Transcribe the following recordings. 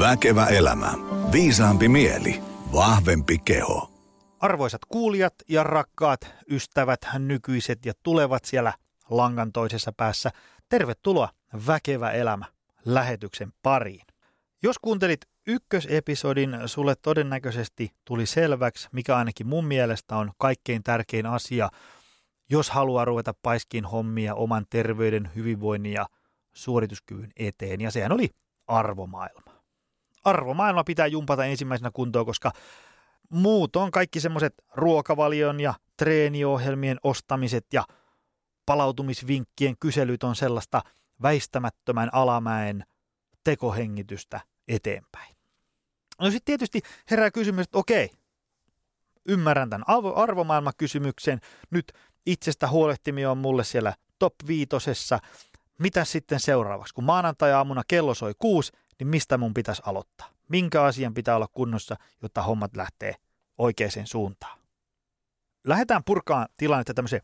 Väkevä elämä. Viisaampi mieli. Vahvempi keho. Arvoisat kuulijat ja rakkaat ystävät, nykyiset ja tulevat siellä langan toisessa päässä, tervetuloa Väkevä elämä lähetyksen pariin. Jos kuuntelit ykkösepisodin, sulle todennäköisesti tuli selväksi, mikä ainakin mun mielestä on kaikkein tärkein asia, jos haluaa ruveta paiskiin hommia oman terveyden, hyvinvoinnin ja suorituskyvyn eteen. Ja sehän oli arvomaailma. Arvomaailma pitää jumpata ensimmäisenä kuntoon, koska muut on kaikki semmoiset ruokavalion ja treeniohjelmien ostamiset ja palautumisvinkkien kyselyt on sellaista väistämättömän alamäen tekohengitystä eteenpäin. No sitten tietysti herää kysymys, että okei, ymmärrän tämän arvomaailmakysymyksen, nyt itsestä huolehtiminen on mulle siellä top viitosessa, mitä sitten seuraavaksi? Kun maanantai-aamuna kello soi kuusi, niin mistä mun pitäisi aloittaa? Minkä asian pitää olla kunnossa, jotta hommat lähtee oikeaan suuntaan? Lähdetään purkaan tilannetta tämmöisen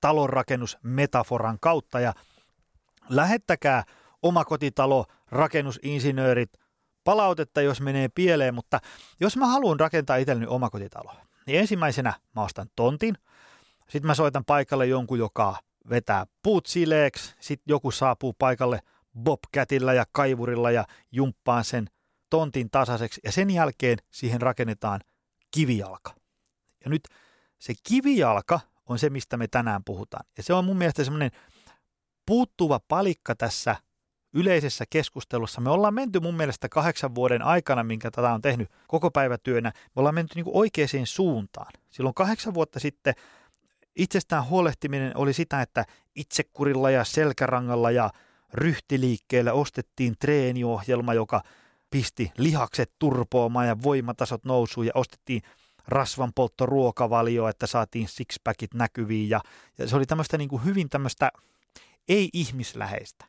talonrakennusmetaforan kautta ja lähettäkää omakotitalo, rakennusinsinöörit, palautetta, jos menee pieleen, mutta jos mä haluan rakentaa itselleni omakotitalo, niin ensimmäisenä mä ostan tontin, sitten mä soitan paikalle jonkun, joka vetää puut sileeksi, sitten joku saapuu paikalle bobcatilla ja kaivurilla ja jumppaan sen tontin tasaiseksi ja sen jälkeen siihen rakennetaan kivijalka. Ja nyt se kivijalka on se, mistä me tänään puhutaan. Ja se on mun mielestä semmoinen puuttuva palikka tässä yleisessä keskustelussa. Me ollaan menty mun mielestä kahdeksan vuoden aikana, minkä tätä on tehnyt koko päivätyönä, me ollaan menty niin oikeaan suuntaan. Silloin kahdeksan vuotta sitten itsestään huolehtiminen oli sitä, että itsekurilla ja selkärangalla ja ryhtiliikkeellä ostettiin treeniohjelma, joka pisti lihakset turpoamaan ja voimatasot nousuun ja ostettiin rasvanpolttoruokavalio, että saatiin sixpackit näkyviin ja, ja se oli tämmöistä niin kuin hyvin tämmöistä ei-ihmisläheistä.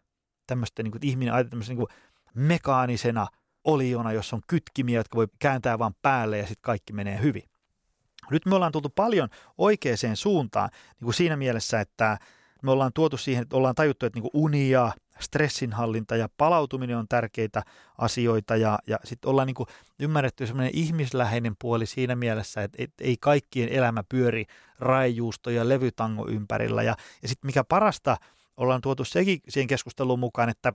Tämmöistä niin kuin, ihminen tämmöistä niin kuin mekaanisena oliona, jossa on kytkimiä, jotka voi kääntää vaan päälle ja sitten kaikki menee hyvin. Nyt me ollaan tultu paljon oikeaan suuntaan niin kuin siinä mielessä, että me ollaan tuotu siihen, että ollaan tajuttu, että niin kuin uni ja stressinhallinta ja palautuminen on tärkeitä asioita ja, ja sitten ollaan niin kuin ymmärretty semmoinen ihmisläheinen puoli siinä mielessä, että et, ei kaikkien elämä pyöri raijuusto ja levytango ympärillä ja, ja sitten mikä parasta, ollaan tuotu sekin siihen keskusteluun mukaan, että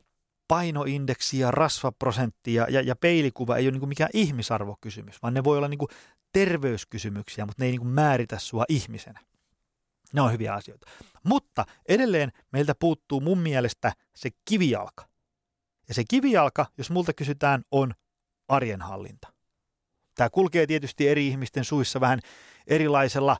painoindeksi ja rasvaprosentti ja, ja, ja peilikuva ei ole niin mikään ihmisarvokysymys, vaan ne voi olla niin terveyskysymyksiä, mutta ne ei niin määritä sua ihmisenä. Ne on hyviä asioita. Mutta edelleen meiltä puuttuu mun mielestä se kivijalka. Ja se kivijalka, jos multa kysytään, on arjenhallinta. Tämä kulkee tietysti eri ihmisten suissa vähän erilaisella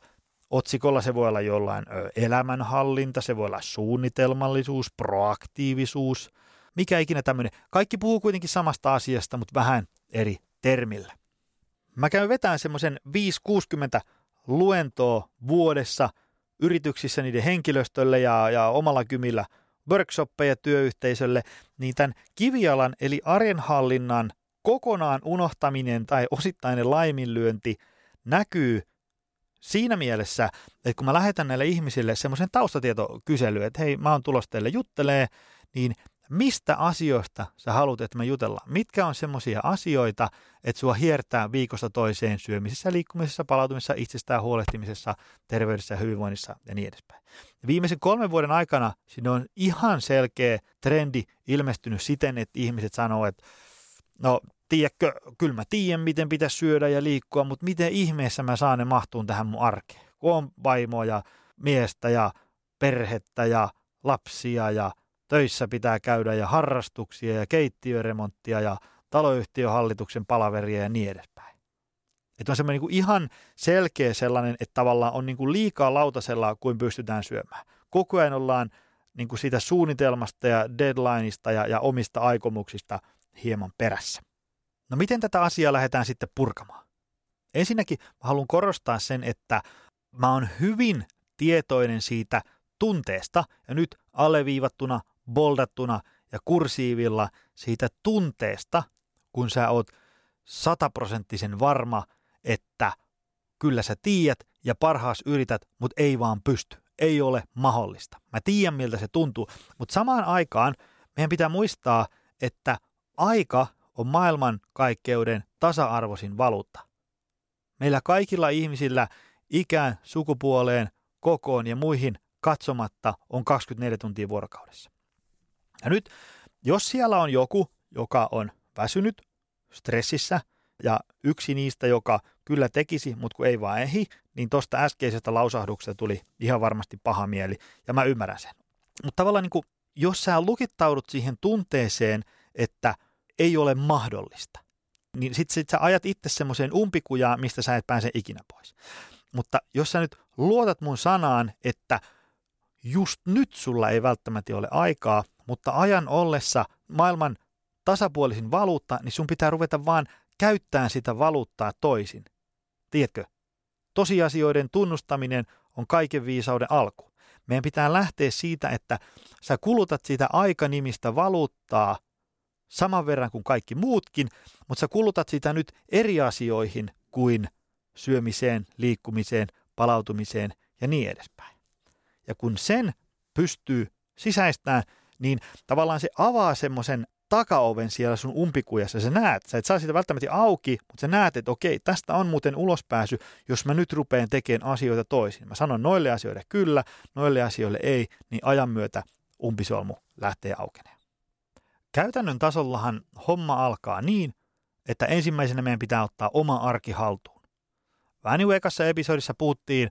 otsikolla. Se voi olla jollain elämänhallinta, se voi olla suunnitelmallisuus, proaktiivisuus, mikä ikinä tämmöinen. Kaikki puhuu kuitenkin samasta asiasta, mutta vähän eri termillä. Mä käyn vetämään semmoisen 5-60 luentoa vuodessa yrityksissä niiden henkilöstölle ja, ja omalla kymillä workshoppeja työyhteisölle, niin tämän kivialan eli arjenhallinnan kokonaan unohtaminen tai osittainen laiminlyönti näkyy siinä mielessä, että kun mä lähetän näille ihmisille semmoisen taustatietokyselyyn, että hei, mä oon tulossa teille juttelee, niin mistä asioista sä haluat, että me jutellaan? Mitkä on semmoisia asioita, että sua hiertää viikosta toiseen syömisessä, liikkumisessa, palautumisessa, itsestään huolehtimisessa, terveydessä, hyvinvoinnissa ja niin edespäin. Viimeisen kolmen vuoden aikana sinne on ihan selkeä trendi ilmestynyt siten, että ihmiset sanoo, että no tiedätkö, kyllä mä tiedän, miten pitäisi syödä ja liikkua, mutta miten ihmeessä mä saan ne mahtuun tähän mun arkeen? Kun on vaimoa ja miestä ja perhettä ja lapsia ja töissä pitää käydä ja harrastuksia ja keittiöremonttia ja taloyhtiöhallituksen palaveria ja niin edespäin. Että on semmoinen niin ihan selkeä sellainen, että tavallaan on niin kuin liikaa lautasella kuin pystytään syömään. Koko ajan ollaan niin kuin siitä suunnitelmasta ja deadlineista ja, ja omista aikomuksista hieman perässä. No miten tätä asiaa lähdetään sitten purkamaan? Ensinnäkin mä haluan korostaa sen, että mä oon hyvin tietoinen siitä tunteesta, ja nyt alleviivattuna boldattuna ja kursiivilla siitä tunteesta, kun sä oot sataprosenttisen varma, että kyllä sä tiedät ja parhaas yrität, mutta ei vaan pysty. Ei ole mahdollista. Mä tiedän, miltä se tuntuu, mutta samaan aikaan meidän pitää muistaa, että aika on maailman kaikkeuden tasa-arvoisin valuutta. Meillä kaikilla ihmisillä ikään, sukupuoleen, kokoon ja muihin katsomatta on 24 tuntia vuorokaudessa. Ja nyt, jos siellä on joku, joka on väsynyt, stressissä ja yksi niistä, joka kyllä tekisi, mutta kun ei vaan ehi, niin tuosta äskeisestä lausahduksesta tuli ihan varmasti paha mieli ja mä ymmärrän sen. Mutta tavallaan niin kuin, jos sä lukittaudut siihen tunteeseen, että ei ole mahdollista, niin sit, sit sä ajat itse semmoiseen umpikujaan, mistä sä et pääse ikinä pois. Mutta jos sä nyt luotat mun sanaan, että just nyt sulla ei välttämättä ole aikaa, mutta ajan ollessa maailman tasapuolisin valuutta, niin sun pitää ruveta vaan käyttämään sitä valuuttaa toisin. Tiedätkö? Tosiasioiden tunnustaminen on kaiken viisauden alku. Meidän pitää lähteä siitä, että sä kulutat sitä aikanimistä valuuttaa saman verran kuin kaikki muutkin, mutta sä kulutat sitä nyt eri asioihin kuin syömiseen, liikkumiseen, palautumiseen ja niin edespäin. Ja kun sen pystyy sisäistämään, niin tavallaan se avaa semmoisen takaoven siellä sun umpikujassa. Sä näet, sä et saa sitä välttämättä auki, mutta sä näet, että okei, tästä on muuten ulospääsy, jos mä nyt rupean tekemään asioita toisin. Mä sanon noille asioille kyllä, noille asioille ei, niin ajan myötä umpisolmu lähtee aukeneen. Käytännön tasollahan homma alkaa niin, että ensimmäisenä meidän pitää ottaa oma arki haltuun. Vähän niin ekassa episodissa puhuttiin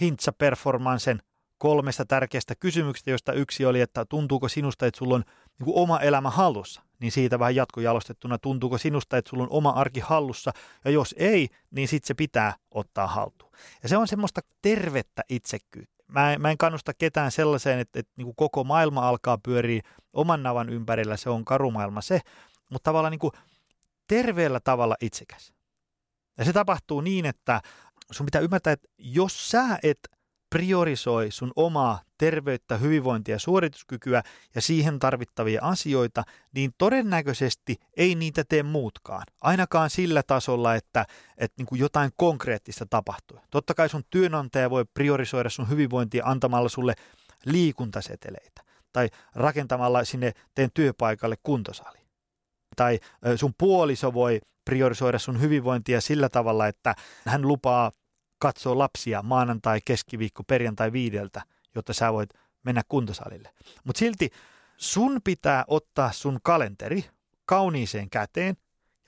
Hintsa-performansen kolmesta tärkeästä kysymyksestä, josta yksi oli, että tuntuuko sinusta, että sulla on niin kuin oma elämä hallussa, niin siitä vähän jatkojalostettuna, tuntuuko sinusta, että sulla on oma arki hallussa, ja jos ei, niin sitten se pitää ottaa haltuun. Ja se on semmoista tervettä itsekkyyttä. Mä en, mä en kannusta ketään sellaiseen, että, että niin kuin koko maailma alkaa pyöriä oman navan ympärillä, se on karumaailma se, mutta tavallaan niin kuin terveellä tavalla itsekäs. Ja se tapahtuu niin, että sun pitää ymmärtää, että jos sä et priorisoi sun omaa terveyttä, hyvinvointia ja suorituskykyä ja siihen tarvittavia asioita, niin todennäköisesti ei niitä tee muutkaan. Ainakaan sillä tasolla, että, että niin kuin jotain konkreettista tapahtuu. Totta kai sun työnantaja voi priorisoida sun hyvinvointia antamalla sulle liikuntaseteleitä tai rakentamalla sinne teen työpaikalle kuntosali. Tai sun puoliso voi priorisoida sun hyvinvointia sillä tavalla, että hän lupaa katsoa lapsia maanantai, keskiviikko, perjantai viideltä, jotta sä voit mennä kuntosalille. Mutta silti sun pitää ottaa sun kalenteri kauniiseen käteen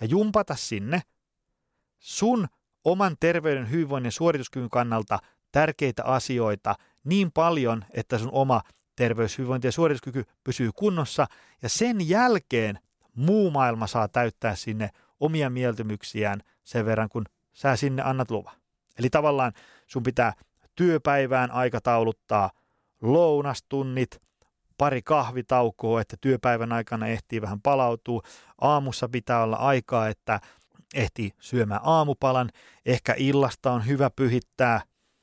ja jumpata sinne sun oman terveyden, hyvinvoinnin ja suorituskyvyn kannalta tärkeitä asioita niin paljon, että sun oma terveys, hyvinvointi ja suorituskyky pysyy kunnossa ja sen jälkeen muu maailma saa täyttää sinne omia mieltymyksiään sen verran, kun sä sinne annat luvan. Eli tavallaan sun pitää työpäivään aikatauluttaa lounastunnit, pari kahvitaukoa, että työpäivän aikana ehtii vähän palautua. Aamussa pitää olla aikaa, että ehtii syömään aamupalan. Ehkä illasta on hyvä pyhittää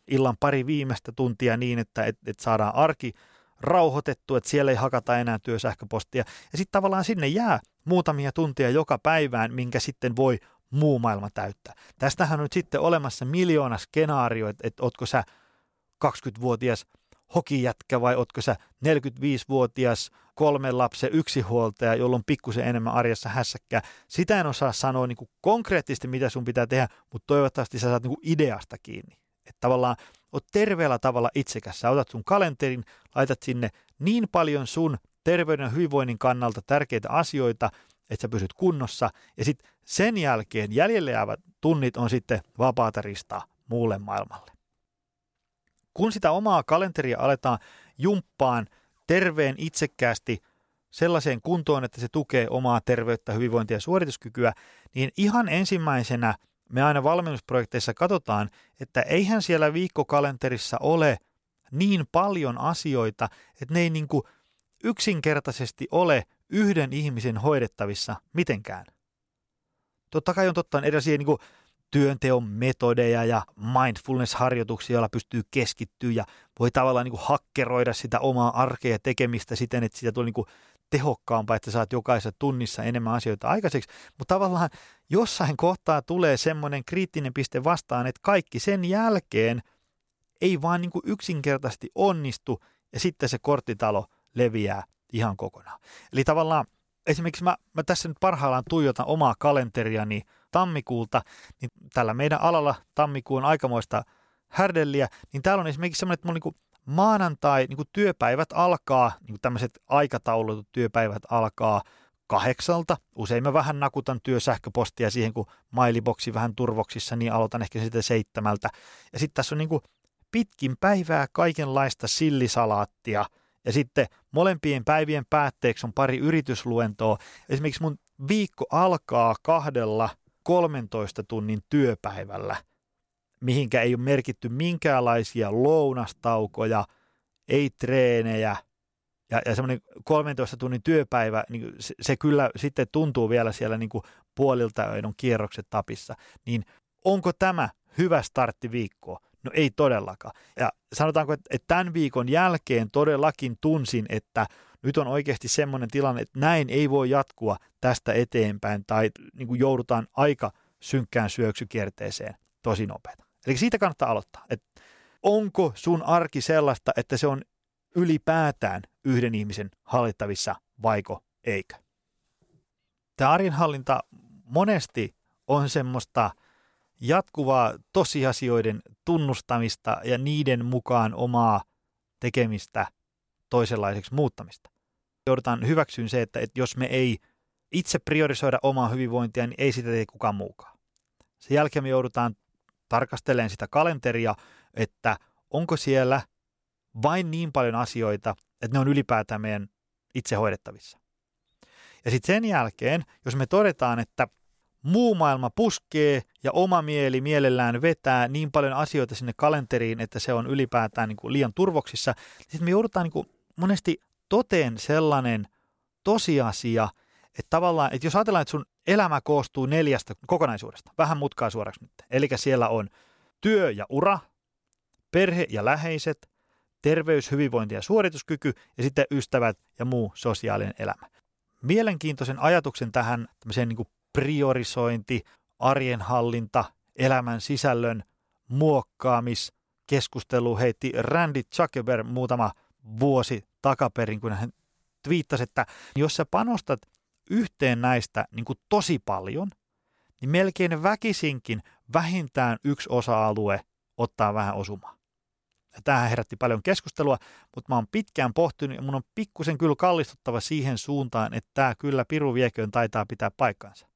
illan pari viimeistä tuntia niin, että et, et saadaan arki rauhoitettu, että siellä ei hakata enää työsähköpostia. Ja sitten tavallaan sinne jää muutamia tuntia joka päivään, minkä sitten voi muu maailma täyttää. Tästähän on nyt sitten olemassa miljoona skenaario, että, että ootko sä 20-vuotias hokijätkä vai ootko sä 45-vuotias kolmen lapsen yksihuoltaja, jolla on pikkusen enemmän arjessa hässäkkää. Sitä en osaa sanoa niin kuin konkreettisesti, mitä sun pitää tehdä, mutta toivottavasti sä saat niin kuin ideasta kiinni. Että tavallaan oot terveellä tavalla itsekäs. Sä otat sun kalenterin, laitat sinne niin paljon sun terveyden ja hyvinvoinnin kannalta tärkeitä asioita, että sä pysyt kunnossa. Ja sitten sen jälkeen jäljelle jäävät tunnit on sitten vapaata ristaa muulle maailmalle. Kun sitä omaa kalenteria aletaan jumppaan terveen itsekkäästi sellaiseen kuntoon, että se tukee omaa terveyttä, hyvinvointia ja suorituskykyä, niin ihan ensimmäisenä me aina valmennusprojekteissa katsotaan, että eihän siellä viikkokalenterissa ole niin paljon asioita, että ne ei niin kuin yksinkertaisesti ole yhden ihmisen hoidettavissa mitenkään. Totta kai on totta erilaisia niin kuin työnteon metodeja ja mindfulness-harjoituksia, joilla pystyy keskittyä ja voi tavallaan niin kuin hakkeroida sitä omaa arkea ja tekemistä siten, että siitä tulee niin kuin tehokkaampaa, että saat jokaisessa tunnissa enemmän asioita aikaiseksi. Mutta tavallaan jossain kohtaa tulee semmoinen kriittinen piste vastaan, että kaikki sen jälkeen ei vaan niin kuin yksinkertaisesti onnistu ja sitten se korttitalo leviää ihan kokonaan. Eli tavallaan esimerkiksi mä, mä tässä nyt parhaillaan tuijotan omaa kalenteriani tammikuulta, niin tällä meidän alalla tammikuun aikamoista härdelliä, niin täällä on esimerkiksi semmoinen, että mulla niin maanantai niin työpäivät alkaa, niin tämmöiset aikataulutut työpäivät alkaa kahdeksalta. Usein mä vähän nakutan työsähköpostia siihen, kun mailiboksi vähän turvoksissa, niin aloitan ehkä sitten seitsemältä. Ja sitten tässä on niin pitkin päivää kaikenlaista sillisalaattia. Ja sitten molempien päivien päätteeksi on pari yritysluentoa. Esimerkiksi mun viikko alkaa kahdella 13 tunnin työpäivällä, mihinkä ei ole merkitty minkäänlaisia lounastaukoja, ei treenejä – ja, ja semmoinen 13 tunnin työpäivä, niin se, se kyllä sitten tuntuu vielä siellä niin kuin puolilta on kierrokset tapissa. Niin onko tämä hyvä startti viikkoa? No ei todellakaan. Ja sanotaanko, että, että tämän viikon jälkeen todellakin tunsin, että nyt on oikeasti semmoinen tilanne, että näin ei voi jatkua tästä eteenpäin tai niin kuin joudutaan aika synkkään syöksykierteeseen tosi nopeata. Eli siitä kannattaa aloittaa. Että onko sun arki sellaista, että se on ylipäätään yhden ihmisen hallittavissa vaiko eikö. Tämä arjenhallinta monesti on semmoista jatkuvaa tosiasioiden tunnustamista ja niiden mukaan omaa tekemistä toisenlaiseksi muuttamista. Joudutaan hyväksyyn se, että, että jos me ei itse priorisoida omaa hyvinvointia, niin ei sitä tee kukaan muukaan. Sen jälkeen me joudutaan tarkastelemaan sitä kalenteria, että onko siellä vain niin paljon asioita, että ne on ylipäätään meidän itse hoidettavissa. Ja sitten sen jälkeen, jos me todetaan, että muu maailma puskee ja oma mieli mielellään vetää niin paljon asioita sinne kalenteriin, että se on ylipäätään niin kuin liian turvoksissa, sitten me joudutaan niin kuin monesti toteen sellainen tosiasia, että tavallaan, että jos ajatellaan, että sun elämä koostuu neljästä kokonaisuudesta, vähän mutkaa suoraksi nyt, eli siellä on työ ja ura, perhe ja läheiset, terveys, hyvinvointi ja suorituskyky ja sitten ystävät ja muu sosiaalinen elämä. Mielenkiintoisen ajatuksen tähän tämmöiseen niin kuin priorisointi, arjen hallinta, elämän sisällön muokkaamis, keskustelu heitti Randy Zuckerberg muutama vuosi takaperin, kun hän twiittasi, että jos sä panostat yhteen näistä niin kuin tosi paljon, niin melkein väkisinkin vähintään yksi osa-alue ottaa vähän osumaa. Ja tämähän herätti paljon keskustelua, mutta mä oon pitkään pohtinut ja mun on pikkusen kyllä kallistuttava siihen suuntaan, että tämä kyllä piru vieköön taitaa pitää paikkansa.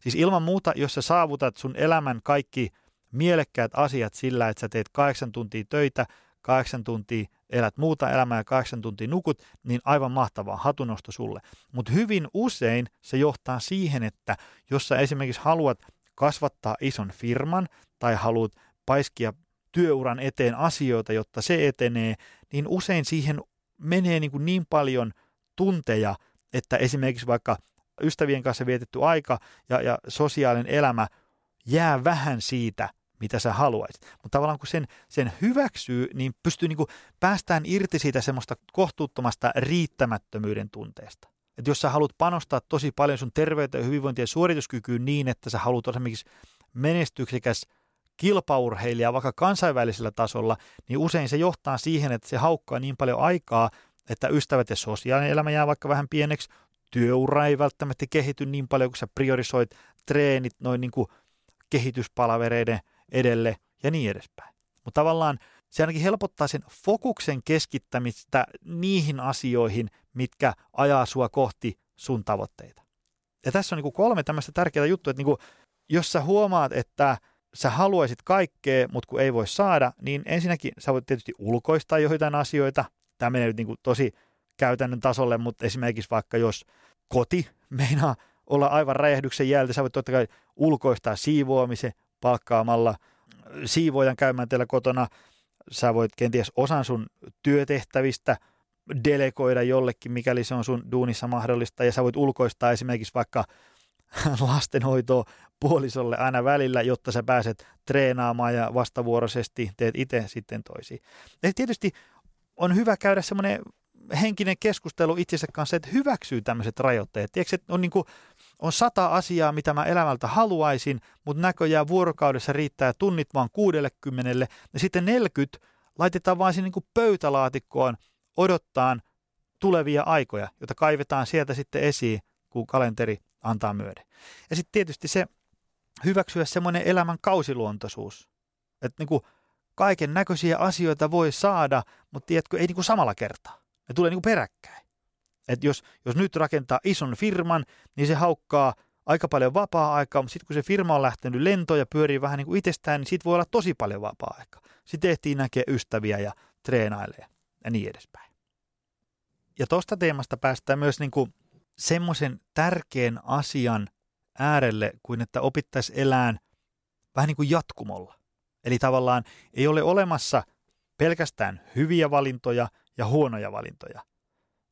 Siis ilman muuta, jos sä saavutat sun elämän kaikki mielekkäät asiat sillä, että sä teet kahdeksan tuntia töitä, kahdeksan tuntia elät muuta elämää ja kahdeksan tuntia nukut, niin aivan mahtavaa, hatunosto sulle. Mutta hyvin usein se johtaa siihen, että jos sä esimerkiksi haluat kasvattaa ison firman tai haluat paiskia työuran eteen asioita, jotta se etenee, niin usein siihen menee niin, kuin niin paljon tunteja, että esimerkiksi vaikka ystävien kanssa vietetty aika ja, ja sosiaalinen elämä jää vähän siitä, mitä sä haluaisit. Mutta tavallaan kun sen, sen hyväksyy, niin pystyy niin kuin päästään irti siitä semmoista kohtuuttomasta riittämättömyyden tunteesta. Että jos sä haluat panostaa tosi paljon sun terveyteen, hyvinvointiin ja suorituskykyyn niin, että sä haluat esimerkiksi menestyksekäs kilpaurheilija vaikka kansainvälisellä tasolla, niin usein se johtaa siihen, että se haukkaa niin paljon aikaa, että ystävät ja sosiaalinen elämä jää vaikka vähän pieneksi, työura ei välttämättä kehity niin paljon, kun sä priorisoit treenit noin niin kuin kehityspalavereiden edelle ja niin edespäin. Mutta tavallaan se ainakin helpottaa sen fokuksen keskittämistä niihin asioihin, mitkä ajaa sua kohti sun tavoitteita. Ja tässä on niin kolme tämmöistä tärkeää juttua, että niin kuin, jos sä huomaat, että sä haluaisit kaikkea, mutta kun ei voi saada, niin ensinnäkin sä voit tietysti ulkoistaa joitain asioita. Tämä menee nyt niin kuin tosi käytännön tasolle, mutta esimerkiksi vaikka jos koti meinaa olla aivan räjähdyksen jältä, sä voit totta kai ulkoistaa siivoamisen palkkaamalla siivoojan käymään teillä kotona. Sä voit kenties osan sun työtehtävistä delegoida jollekin, mikäli se on sun duunissa mahdollista, ja sä voit ulkoistaa esimerkiksi vaikka lastenhoitoa puolisolle aina välillä, jotta sä pääset treenaamaan ja vastavuoroisesti teet itse sitten toisiin. Ja tietysti on hyvä käydä semmoinen henkinen keskustelu itsensä kanssa, että hyväksyy tämmöiset rajoitteet. Tiedätkö, että on, niin kuin, on sata asiaa, mitä mä elämältä haluaisin, mutta näköjään vuorokaudessa riittää tunnit vaan 60, ja sitten 40 laitetaan vaan sinne niin pöytälaatikkoon odottaa tulevia aikoja, joita kaivetaan sieltä sitten esiin, kun kalenteri antaa myöden. Ja sitten tietysti se hyväksyä semmoinen elämän kausiluontoisuus. Että niin kaiken näköisiä asioita voi saada, mutta tiedätkö, ei niin samalla kertaa. Ne tulee niin kuin peräkkäin. Et jos, jos nyt rakentaa ison firman, niin se haukkaa aika paljon vapaa-aikaa, mutta sitten kun se firma on lähtenyt lentoon ja pyörii vähän niin kuin itsestään, niin sitten voi olla tosi paljon vapaa-aikaa. Sitten tehtiin näkee ystäviä ja treenailee ja niin edespäin. Ja tuosta teemasta päästään myös niin kuin semmoisen tärkeän asian äärelle, kuin että opittaisiin elään vähän niin kuin jatkumolla. Eli tavallaan ei ole olemassa pelkästään hyviä valintoja ja huonoja valintoja,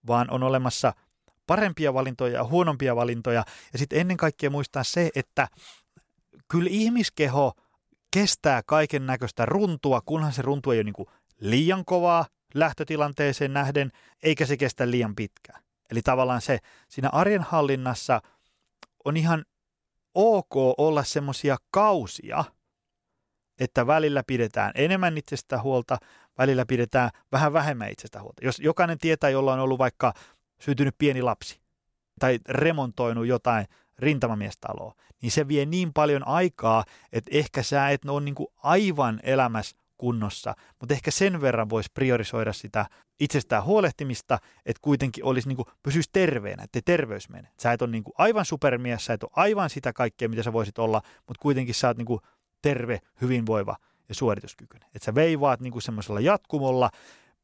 vaan on olemassa parempia valintoja ja huonompia valintoja. Ja sitten ennen kaikkea muistaa se, että kyllä ihmiskeho kestää kaiken näköistä runtua, kunhan se runtu ei ole niin liian kovaa lähtötilanteeseen nähden, eikä se kestä liian pitkään. Eli tavallaan se siinä arjen hallinnassa on ihan ok olla semmoisia kausia, että välillä pidetään enemmän itsestä huolta, välillä pidetään vähän vähemmän itsestä huolta. Jos jokainen tietää, jolla on ollut vaikka syntynyt pieni lapsi tai remontoinut jotain rintamamiestaloa, niin se vie niin paljon aikaa, että ehkä sä et ole niin aivan elämässä kunnossa, mutta ehkä sen verran voisi priorisoida sitä itsestään huolehtimista, että kuitenkin olisi niin kuin, pysyisi terveenä, että terveys mene. Sä et ole niin kuin aivan supermies, sä et ole aivan sitä kaikkea, mitä sä voisit olla, mutta kuitenkin sä oot niin kuin terve, hyvinvoiva ja suorituskykyinen. Että sä veivaat niin kuin semmoisella jatkumolla,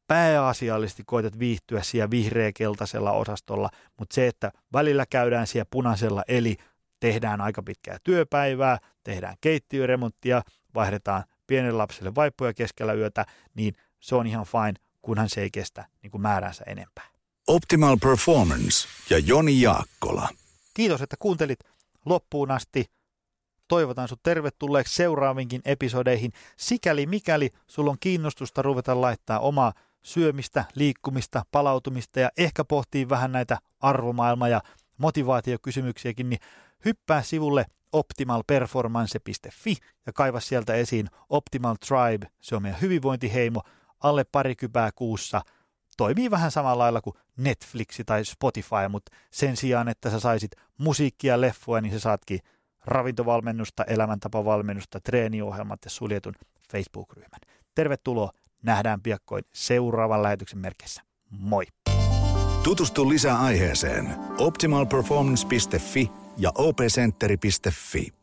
pääasiallisesti koetat viihtyä siellä vihreä-keltaisella osastolla, mutta se, että välillä käydään siellä punaisella, eli tehdään aika pitkää työpäivää, tehdään keittiöremonttia, vaihdetaan pienelle lapselle vaippoja keskellä yötä, niin se on ihan fine, kunhan se ei kestä niin kuin määränsä enempää. Optimal Performance ja Joni Jaakkola. Kiitos, että kuuntelit loppuun asti. Toivotan sinut tervetulleeksi seuraavinkin episodeihin. Sikäli mikäli sulla on kiinnostusta ruveta laittaa omaa syömistä, liikkumista, palautumista ja ehkä pohtii vähän näitä arvomaailma- ja motivaatiokysymyksiäkin, niin hyppää sivulle optimalperformance.fi ja kaiva sieltä esiin Optimal Tribe, se on meidän hyvinvointiheimo, alle parikymppää kuussa. Toimii vähän samalla lailla kuin Netflix tai Spotify, mutta sen sijaan, että sä saisit musiikkia, leffoja, niin sä saatkin ravintovalmennusta, elämäntapavalmennusta, treeniohjelmat ja suljetun Facebook-ryhmän. Tervetuloa, nähdään piakkoin seuraavan lähetyksen merkissä. Moi! Tutustu lisää aiheeseen optimalperformance.fi ja opcenteri.fi.